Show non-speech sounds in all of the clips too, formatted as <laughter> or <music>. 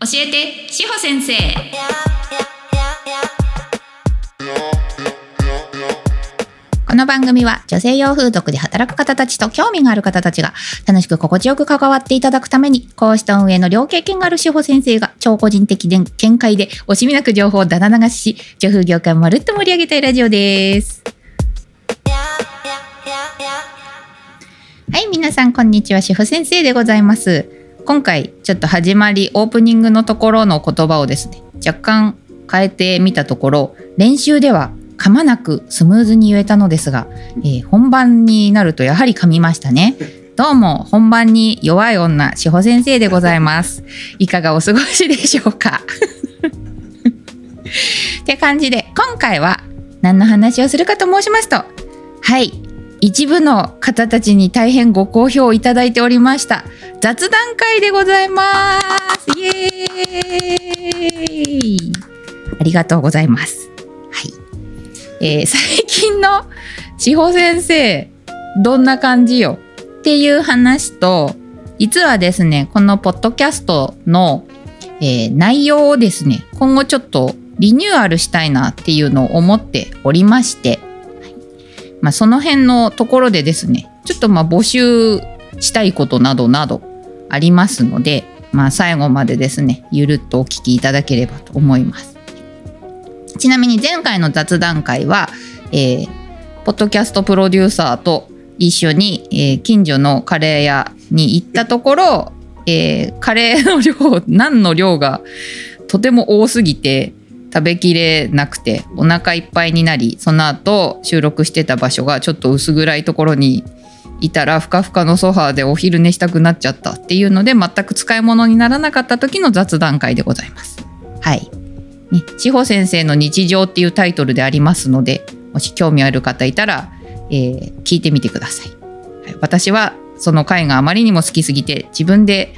教えて志保先生この番組は女性用風俗で働く方たちと興味がある方たちが楽しく心地よく関わっていただくために講師と運営の両経験がある志保先生が超個人的見解で惜しみなく情報をだだ流しし女風業界をまるっと盛り上げたいラジオです。はい、皆さん、こんにちは。主婦先生でございます。今回、ちょっと始まり、オープニングのところの言葉をですね、若干変えてみたところ、練習では噛まなくスムーズに言えたのですが、えー本番になるとやはり噛みましたね。どうも、本番に弱い女、志保先生でございます。いかがお過ごしでしょうか？<laughs> って感じで、今回は何の話をするかと申しますと、はい、一部の方たちに大変ご好評いただいておりました。雑談会でございます。イエーイ。ありがとうございます。はい、えー最近の志保先生どんな感じよ？っていう話と実はですねこのポッドキャストの、えー内容をですね今後ちょっとリニューアルしたいなっていうのを思っておりましてまあ、その辺のところでですねちょっとまあ募集したいことなどなどありますので、まあ、最後までですねゆるっとお聞きいただければと思います。ちなみに前回の雑談会は、えーポッドキャストプロデューサーと一緒に、えー近所のカレー屋に行ったところ、えーカレーの量何の量がとても多すぎて食べきれなくてお腹いっぱいになりその後収録してた場所がちょっと薄暗いところにいたらふかふかのソファーでお昼寝したくなっちゃったっていうので全く使い物にならなかった時の雑談会でございます。はい。ね、志保先生の日常っていうタイトルでありますのでもし興味ある方いたら、えー聞いてみてください。はい、私はその回があまりにも好きすぎて自分で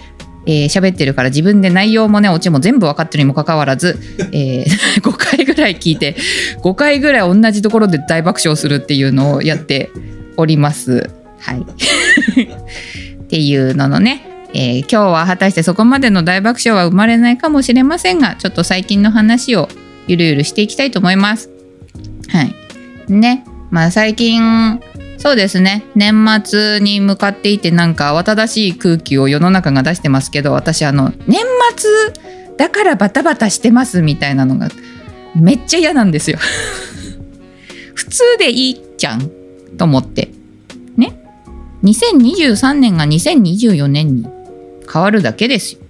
えー喋ってるから自分で内容もねオチも全部分かってるにもかかわらず、えー <laughs> 5回ぐらい聞いて5回ぐらい同じところで大爆笑するっていうのをやっております。はい、<laughs> っていうののね、えー今日は果たしてそこまでの大爆笑は生まれないかもしれませんがちょっと最近の話をゆるゆるしていきたいと思います。はい、ねまあ最近そうですね年末に向かっていてなんか慌ただしい空気を世の中が出してますけど私あの年末だからバタバタしてますみたいなのがめっちゃ嫌なんですよ。<laughs> 普通でいいじゃんと思ってね？2023年が2024年に変わるだけですよ。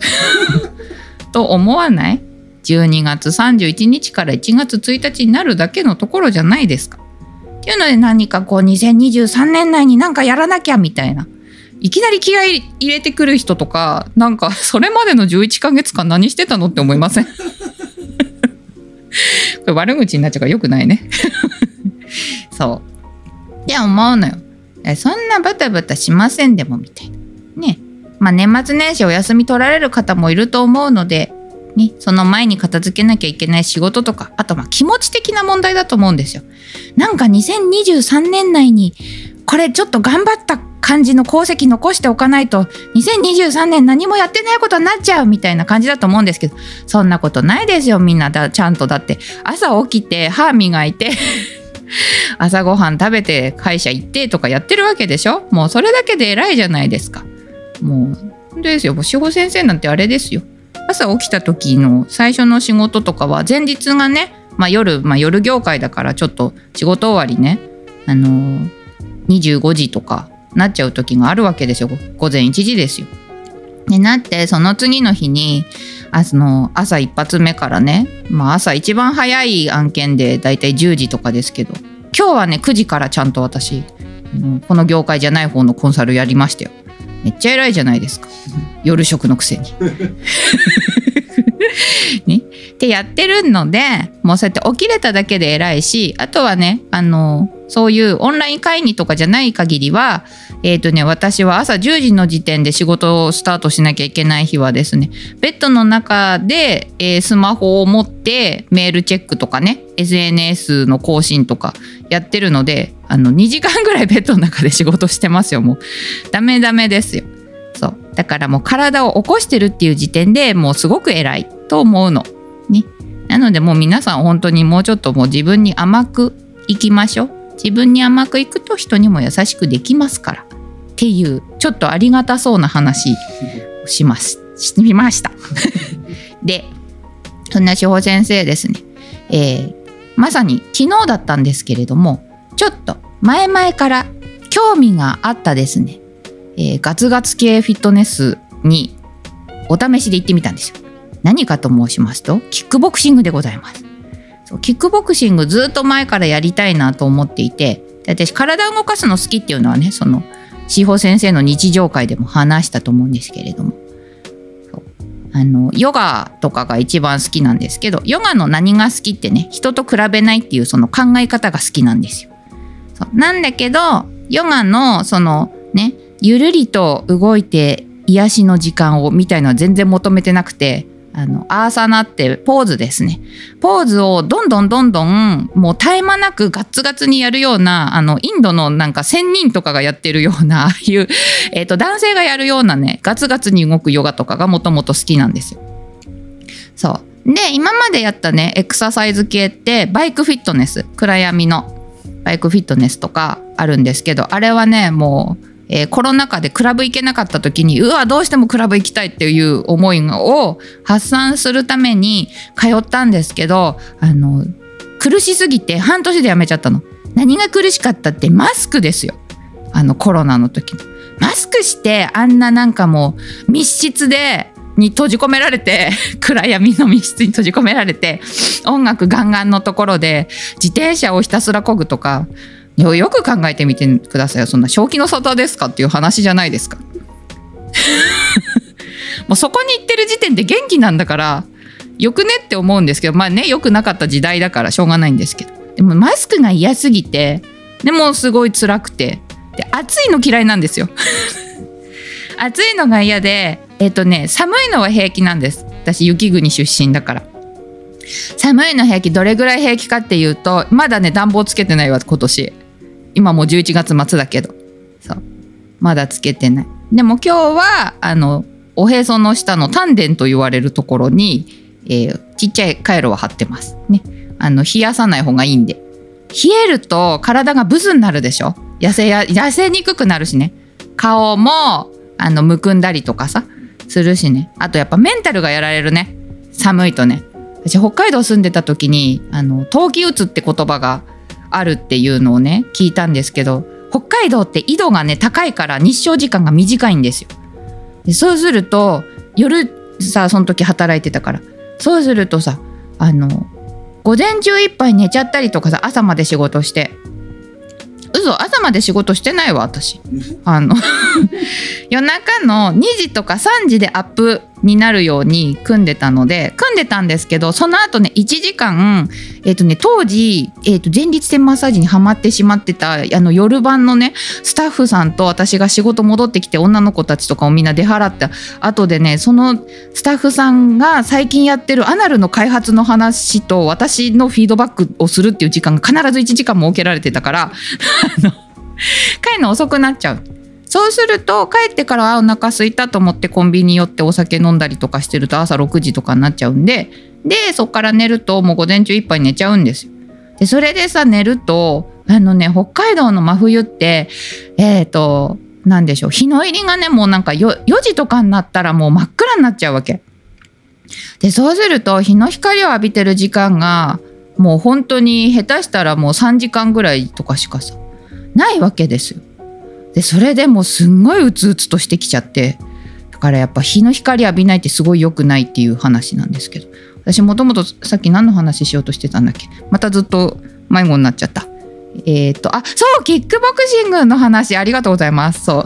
<laughs> と思わない？12月31日から1月1日になるだけのところじゃないですか。っていうので何かこう2023年内になんかやらなきゃみたいな。いきなり気合い入れてくる人とかなんかそれまでの11ヶ月間何してたのって思いません？<laughs> これ悪口になっちゃうからよくないね。<laughs> そう。って思うのよ。そんなバタバタしませんでもみたいな。ね。まあ年末年始お休み取られる方もいると思うのでね、その前に片付けなきゃいけない仕事とかあとまあ気持ち的な問題だと思うんですよ。なんか2023年内にこれちょっと頑張った感じの功績残しておかないと2023年何もやってないことになっちゃうみたいな感じだと思うんですけどそんなことないですよみんなだちゃんとだって朝起きて歯磨いて <laughs> 朝ごはん食べて会社行ってとかやってるわけでしょ？もうそれだけで偉いじゃないですか。もう本当ですよ志保先生なんてあれですよ。朝起きた時の最初の仕事とかは前日がね、まあ、夜、まあ、夜業界だからちょっと仕事終わりね、あのー25時とかなっちゃう時があるわけですよ午前1時ですよ。でなってその次の日にあその朝一発目からね、まあ、朝一番早い案件でだいたい10時とかですけど今日はね9時からちゃんと私この業界じゃない方のコンサルやりましたよ。めっちゃ偉いじゃないですか夜食のくせに。ね、ってやってるのでもうそうやって起きれただけで偉いしあとはねあのそういうオンライン会議とかじゃない限りはえっ、とね私は朝10時の時点で仕事をスタートしなきゃいけない日はですねベッドの中で、えースマホを持ってメールチェックとかね SNS の更新とかやってるのであの2時間ぐらいベッドの中で仕事してますよもうダメダメですよそうだからもう体を起こしてるっていう時点でもうすごく偉いと思うの。ね。なのでもう皆さん本当にもうちょっともう自分に甘くいきましょう。自分に甘くいくと人にも優しくできますから。っていうちょっとありがたそうな話をします。してみました。<laughs> でそんな志保先生ですね、えー、まさに昨日だったんですけれどもちょっと前々から興味があったですね、えー、ガツガツ系フィットネスにお試しで行ってみたんですよ。何かと申しますとキックボクシングでございますキックボクシングずっと前からやりたいなと思っていて私体を動かすの好きっていうのはねその志保先生の日常会でも話したと思うんですけれども。あのヨガとかが一番好きなんですけどヨガの何が好きってね人と比べないっていうその考え方が好きなんですよ。なんだけどヨガのそのねゆるりと動いて癒しの時間をみたいのは全然求めてなくてあのアーサナってポーズですねポーズをどんどんどんどんもう絶え間なくガッツガツにやるようなあのインドのなんか仙人とかがやってるようなああいう、<laughs> えーと、男性がやるようなねガツガツに動くヨガとかがもともと好きなんですよ。そうで今までやったねエクササイズ系ってバイクフィットネス暗闇のバイクフィットネスとかあるんですけどあれはねもうえー、コロナ禍でクラブ行けなかった時にうわどうしてもクラブ行きたいっていう思いを発散するために通ったんですけどあの苦しすぎて半年でやめちゃったの。何が苦しかったってマスクですよあのコロナの時の。マスクしてあんななんかもう密室でに閉じ込められて <laughs> 暗闇の密室に閉じ込められて音楽ガンガンのところで自転車をひたすらこぐとかよよく考えてみてくださいよ。そんな正気の沙汰ですかっていう話じゃないですか。<laughs> もうそこに行ってる時点で元気なんだからよくねって思うんですけどまあねよくなかった時代だからしょうがないんですけど。でもマスクが嫌すぎてでもすごい辛くてで暑いの嫌いなんですよ。<laughs> 暑いのが嫌でえっ、とね寒いのは平気なんです。私雪国出身だから。寒いの平気どれぐらい平気かっていうとまだね暖房つけてないわ今年。今もう11月末だけど。そう。まだつけてない。でも今日はあのおへその下の丹田と言われるところに、えー、ちっちゃいカイロは貼ってます。ね。あの冷やさない方がいいんで。冷えると体がブスになるでしょ。痩せや痩せにくくなるしね。顔もあのむくんだりとかさするしね。あとやっぱメンタルがやられるね。寒いとね。私北海道住んでた時にあの冬季うつって言葉があるっていうのをね聞いたんですけど北海道って緯度がね高いから日照時間が短いんですよ。でそうすると夜さその時働いてたからそうするとさあの午前中いっぱい寝ちゃったりとかさ朝まで仕事して嘘朝まで仕事してないわ私あの <laughs> 夜中の2時とか3時でアップになるように組んでたので組んでたんですけどその後ね1時間、えーとね、当時、えーと、前立腺マッサージにはまってしまってたあの夜晩のねスタッフさんと私が仕事戻ってきて女の子たちとかをみんな出払った後でねそのスタッフさんが最近やってるアナルの開発の話と私のフィードバックをするっていう時間が必ず1時間設けられてたから <laughs> 帰るの遅くなっちゃう。そうすると帰ってからあお腹空いたと思ってコンビニ寄ってお酒飲んだりとかしてると朝6時とかになっちゃうんででそっから寝るともう午前中いっぱい寝ちゃうんですよ。でそれでさ寝るとあのね北海道の真冬ってえっ、ー、と何でしょう日の入りがねもうなんか 4, 4時とかになったらもう真っ暗になっちゃうわけ。でそうすると日の光を浴びてる時間がもう本当に下手したらもう3時間ぐらいとかしかさないわけですよ。でそれでもうすんごいうつうつとしてきちゃってだからやっぱ日の光浴びないってすごい良くないっていう話なんですけど。私もともとさっき何の話しようとしてたんだっけ？またずっと迷子になっちゃった。えっ、ー、とあそうキックボクシングの話ありがとうございます。そう。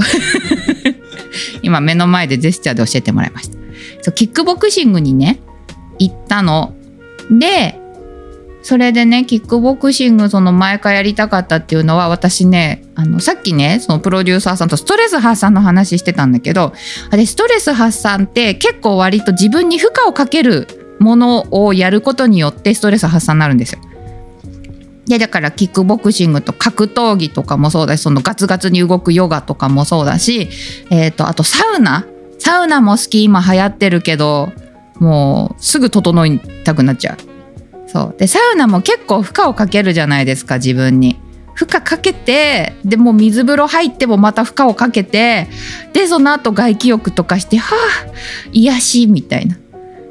<laughs> 今目の前でジェスチャーで教えてもらいました。そうキックボクシングにね行ったの。でそれでねキックボクシングその前からやりたかったっていうのは私ねあのさっきねそのプロデューサーさんとストレス発散の話してたんだけどあれストレス発散って結構割と自分に負荷をかけるものをやることによってストレス発散になるんですよ。でだからキックボクシングと格闘技とかもそうだしそのガツガツに動くヨガとかもそうだし、えーと、あとサウナサウナも好き今流行ってるけどもうすぐ整いたくなっちゃうそう。でサウナも結構負荷をかけるじゃないですか自分に。負荷かけてでも水風呂入ってもまた負荷をかけてでその後外気浴とかしてはあ癒しみたいな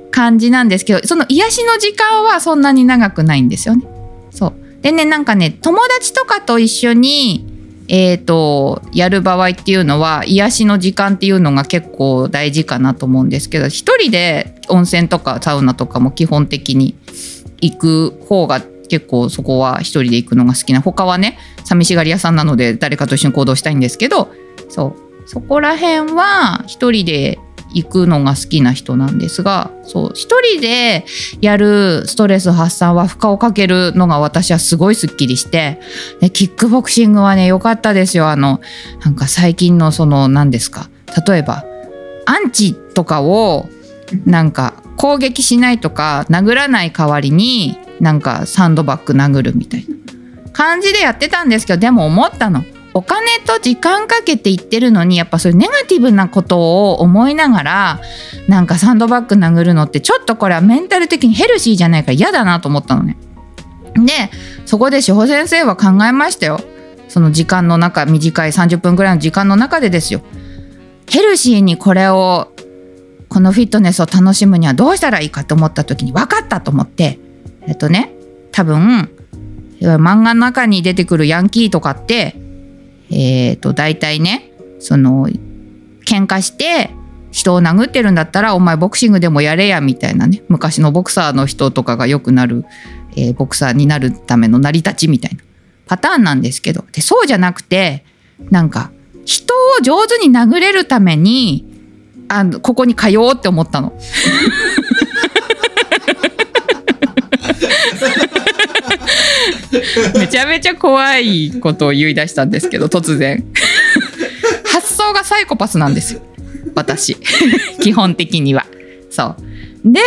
感じなんですけどその癒しの時間はそんなに長くないんですよね。そう。でねなんかね友達とかと一緒にえーと、やる場合っていうのは癒しの時間っていうのが結構大事かなと思うんですけど一人で温泉とかサウナとかも基本的に行く方が結構そこは一人で行くのが好きな。他はね寂しがり屋さんなので誰かと一緒に行動したいんですけどそう。そこら辺は一人で行くのが好きな人なんですがそう。一人でやるストレス発散は負荷をかけるのが私はすごいすっきりしてでキックボクシングはね良かったですよ。あのなんか最近のその何ですか。例えばアンチとかをなんか攻撃しないとか殴らない代わりになんかサンドバッグ殴るみたいな感じでやってたんですけどでも思ったのお金と時間かけて言ってるのにやっぱそういうネガティブなことを思いながらなんかサンドバッグ殴るのってちょっとこれはメンタル的にヘルシーじゃないから嫌だなと思ったのね。でそこで志保先生は考えましたよ。その時間の中短い30分ぐらいの時間の中でですよ。ヘルシーにこれをこのフィットネスを楽しむにはどうしたらいいかと思った時に分かったと思ってえっとね多分漫画の中に出てくるヤンキーとかってえっ、ー、と大体ねその喧嘩して人を殴ってるんだったらお前ボクシングでもやれやみたいなね昔のボクサーの人とかがよくなる、えー、ボクサーになるための成り立ちみたいなパターンなんですけど。でそうじゃなくてなんか人を上手に殴れるためにあのここに通おうって思ったの。<laughs> めちゃめちゃ怖いことを言い出したんですけど突然。発想がサイコパスなんですよ。私。<laughs> 基本的には。そう。で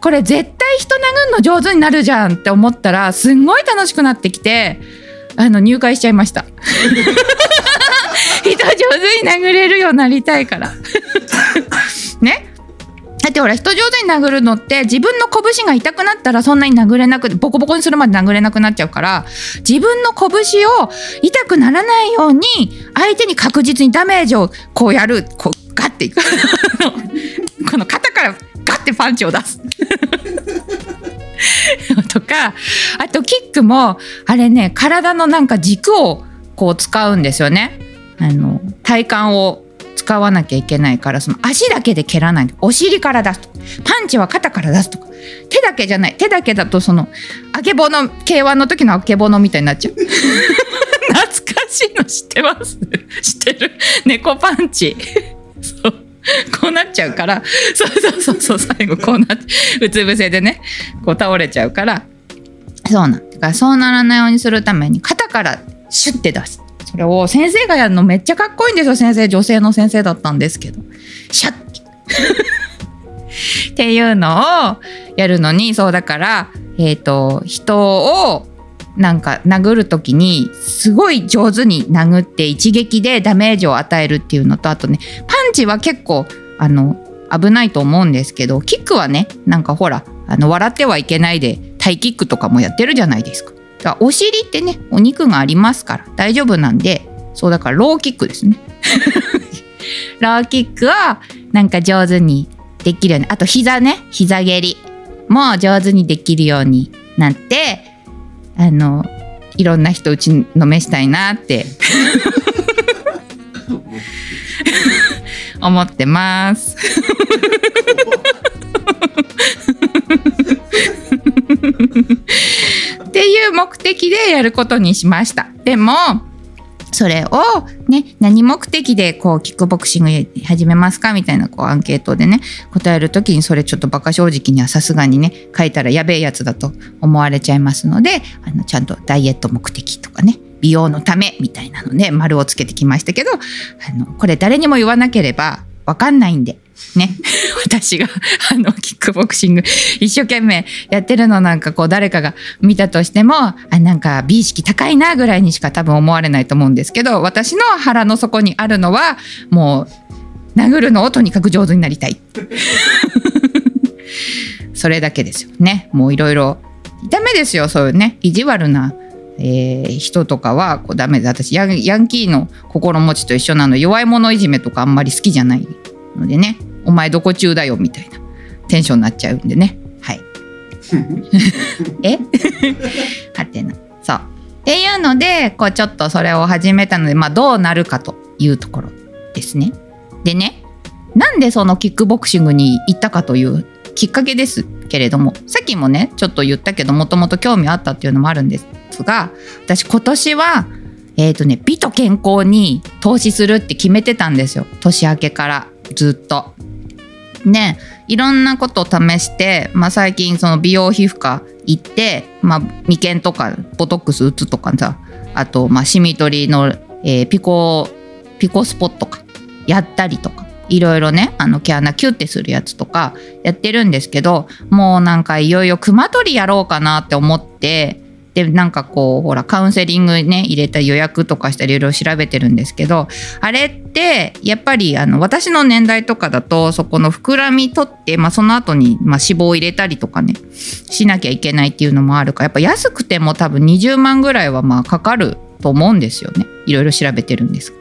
これ絶対人殴るの上手になるじゃんって思ったらすんごい楽しくなってきてあの入会しちゃいました。<laughs> 人上手に殴れるようになりたいから。ねだってほら人上手に殴るのって自分の拳が痛くなったらそんなに殴れなくボコボコにするまで殴れなくなっちゃうから自分の拳を痛くならないように相手に確実にダメージをこうやるこうガッていく。<laughs> この肩からガッてパンチを出す。<laughs> とかあとキックもあれね体のなんか軸をこう使うんですよね。あの体幹を。使わなきゃいけないからその足だけで蹴らない。お尻から出すと。パンチは肩から出すとか。手だけじゃない。手だけだとそのあけぼの K1 の時のあけぼのみたいになっちゃう。<laughs> 懐かしいの知ってます？知ってる？猫パンチ。そう。こうなっちゃうから。そうそうそうそう。最後こうなってうつ伏せでねこう倒れちゃうから。そうなんだ。からそうならないようにするために肩からシュッて出す。それを先生がやるのめっちゃかっこいいんですよ先生女性の先生だったんですけどシャッっていうのをやるのにそうだからえっ、ー、と人をなんか殴る時にすごい上手に殴って一撃でダメージを与えるっていうのとあとねパンチは結構あの危ないと思うんですけどキックはねなんかほらあの笑ってはいけないでタイキックとかもやってるじゃないですか。お尻ってねお肉がありますから大丈夫なんでそうだからローキックですね。<laughs> ローキックをなんか上手にできるようにあと膝ね膝蹴り。も上手にできるようになってあのいろんな人打ちのめしたいなって。<laughs> 思ってますっていう目的でやることにしました。でもそれをね何目的でこうキックボクシング始めますかみたいなこうアンケートでね答える時にそれちょっとバカ正直にはさすがにね書いたらやべえやつだと思われちゃいますのであのちゃんとダイエット目的とかね美容のためみたいなので丸をつけてきましたけどあのこれ誰にも言わなければ分かんないんでね。<laughs> 私が <laughs> あのキックボクシング一生懸命やってるのなんかこう誰かが見たとしてもあなんか美意識高いなぐらいにしか多分思われないと思うんですけど私の腹の底にあるのはもう殴るのをとにかく上手になりたい。<laughs> それだけですよ。ね。もういろいろ。ダメですよ。そういうね意地悪なえー、人とかはこうダメで私ヤンキーの心持ちと一緒なの弱い者いじめとかあんまり好きじゃないのでね。お前どこ中だよみたいな。テンションになっちゃうんでね。はい。<laughs> え？はてな。そう。っていうのでこうちょっとそれを始めたので、まあ、どうなるかというところですね。でねなんでそのキックボクシングに行ったかというきっかけですけれどもさっきもねちょっと言ったけどもともと興味あったっていうのもあるんですが私今年はえっ、ー、とね美と健康に投資するって決めてたんですよ。年明けからずっと。ねいろんなことを試して、まあ、最近その美容皮膚科行って、まあ、眉間とかボトックス打つとかさあと、まあ、シミ取りの、えー、ピコピコスポットかやったりとかいろいろねあの毛穴キュッてするやつとかやってるんですけどもうなんかいよいよ熊取りやろうかなって思ってでなんかこうほらカウンセリングね入れた予約とかしていろいろ調べてるんですけどあれってやっぱりあの私の年代とかだとそこの膨らみ取って、まあ、その後にまあ脂肪を入れたりとかねしなきゃいけないっていうのもあるからやっぱ安くても多分20万ぐらいはまあかかると思うんですよね。いろいろ調べてるんです。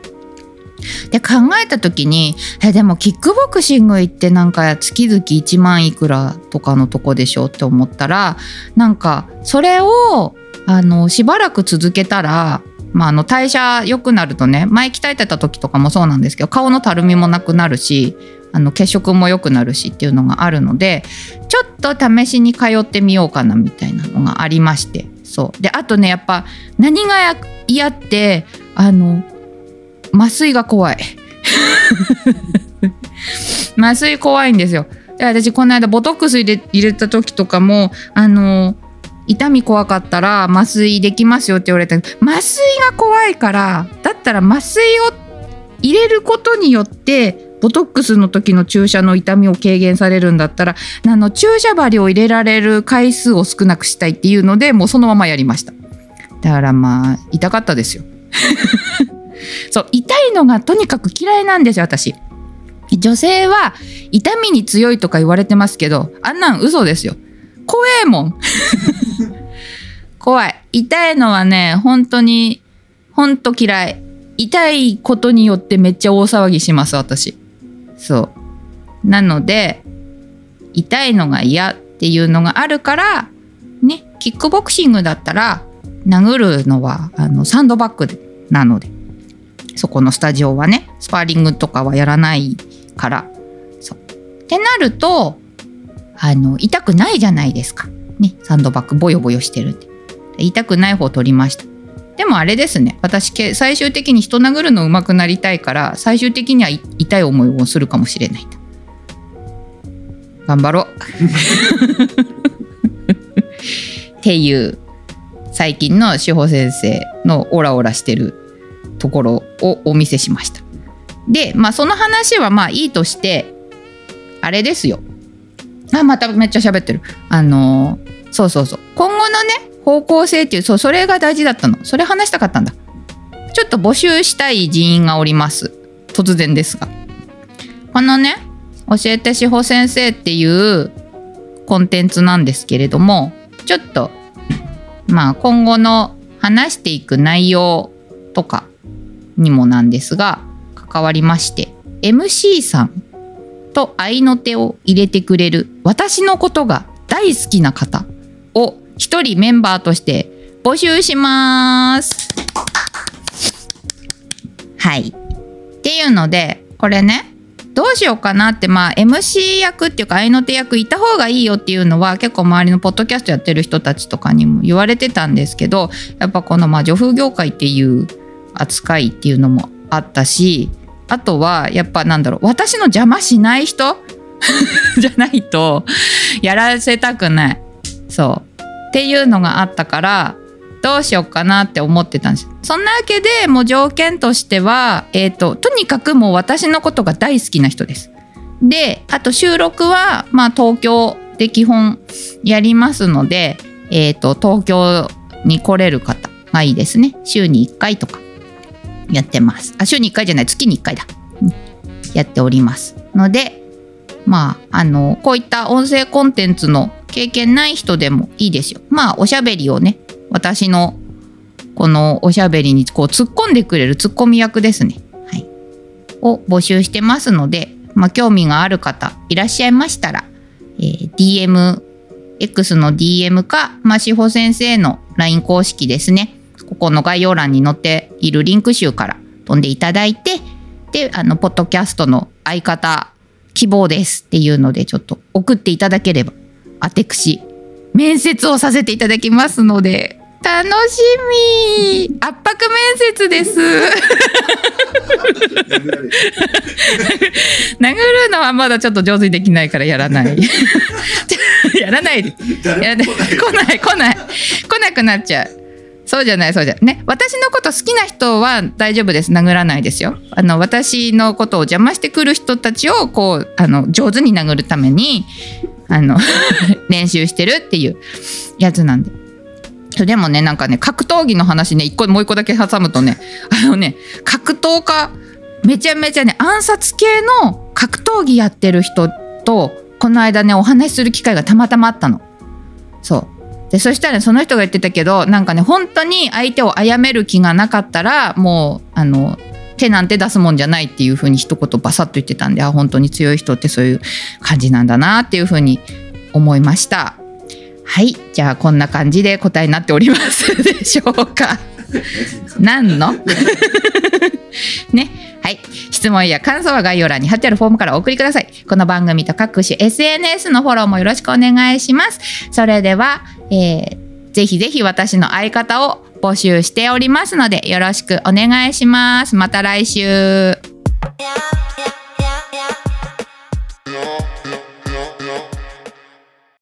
で考えた時にえでもキックボクシング行ってなんか月々1万いくらとかのとこでしょって思ったらなんかそれをあのしばらく続けたらまあ、あの代謝良くなるとね前鍛えてた時とかもそうなんですけど顔のたるみもなくなるしあの血色も良くなるしっていうのがあるのでちょっと試しに通ってみようかなみたいなのがありましてそう。であとねやっぱ何が嫌ってあの麻酔が怖い。<laughs> 麻酔怖いんですよ。で私この間ボトックス入れ入れた時とかもあの痛み怖かったら麻酔できますよって言われた麻酔が怖いからだったら麻酔を入れることによってボトックスの時の注射の痛みを軽減されるんだったらあの注射針を入れられる回数を少なくしたいっていうのでもうそのままやりました。だからまあ痛かったですよ。<laughs> そう痛いのがとにかく嫌いなんですよ私。女性は痛みに強いとか言われてますけどあんなん嘘ですよ。怖えもん。<laughs> 怖い。痛いのはね本当に本当嫌い。痛いことによってめっちゃ大騒ぎします私。そう。なので痛いのが嫌っていうのがあるからねキックボクシングだったら殴るのはあのサンドバッグなので。そこのスタジオはねスパーリングとかはやらないから。そう。ってなるとあの痛くないじゃないですか。ねサンドバッグボヨボヨしてるんで痛くない方取りましたでもあれですね私最終的に人殴るの上手くなりたいから最終的には痛い思いをするかもしれない頑張ろうっていう最近の志保先生のオラオラしてるところをお見せしました。で、まあ、その話はまあいいとしてあれですよ。あまためっちゃ喋ってる。あの、そうそうそう今後のね方向性っていうそうそれが大事だったのそれ話したかったんだ。ちょっと募集したい人員がおります。突然ですが。このね教えて志保先生っていうコンテンツなんですけれどもちょっとまあ今後の話していく内容とかにもなんですが関わりまして MC さんと合いの手を入れてくれる私のことが大好きな方を一人メンバーとして募集します。はい。っていうのでこれねどうしようかなってまあ MC 役っていうか合いの手役いた方がいいよっていうのは結構周りのポッドキャストやってる人たちとかにも言われてたんですけどやっぱこのまあ女風業界っていう扱いっていうのもあったしあとはやっぱなんだろう私の邪魔しない人？<laughs> じゃないとやらせたくないそうっていうのがあったからどうしようかなって思ってたんです。そんなわけでもう条件としては、えーと、とにかくもう私のことが大好きな人です。であと収録は、まあ、東京で基本やりますので、えーと、東京に来れる方がいいですね。週に1回とかやってます。あ週に1回じゃない月に1回だ、うん、やっておりますのでまああのこういった音声コンテンツの経験ない人でもいいですよ。まあおしゃべりをね私のこのおしゃべりにこう突っ込んでくれるツッコミ役ですね、はい、を募集してますので、まあ、興味がある方いらっしゃいましたら、えー、DM X の DM か、まあ、志保先生の LINE 公式ですね。ここの概要欄に載っているリンク集から飛んでいただいてであのポッドキャストの相方希望ですっていうのでちょっと送っていただければあてくし面接をさせていただきますので楽しみ。圧迫面接です。殴る。のはまだちょっと上手にできないからやらない。<laughs> やらない。でや来ない来ない。来なくなっちゃう。そうじゃないそうじゃね私のこと好きな人は大丈夫です。殴らないですよ。あの私のことを邪魔してくる人たちをこうあの上手に殴るためにあの <laughs> 練習してるっていうやつなんででもねなんかね格闘技の話ね一個もう一個だけ挟むとねあのね格闘家めちゃめちゃね暗殺系の格闘技やってる人とこの間ねお話しする機会がたまたまあったの。そうでそしたら、その人が言ってたけどなんかね本当に相手を殺める気がなかったらもうあの手なんて出すもんじゃないっていう風に一言バサッと言ってたんであ本当に強い人ってそういう感じなんだなっていう風に思いました。はい。じゃあこんな感じで答えになっておりますでしょうか。<laughs> 何の？<laughs> ね。はい。質問や感想は概要欄に貼ってあるフォームからお送りください。この番組と各種 SNS のフォローもよろしくお願いします。それでは、えー、ぜひぜひ私の相方を募集しておりますのでよろしくお願いします。また来週。